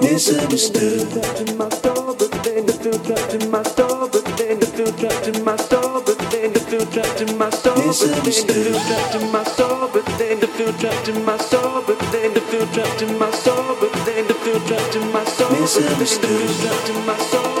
Misunderstood feel trapped in my soul,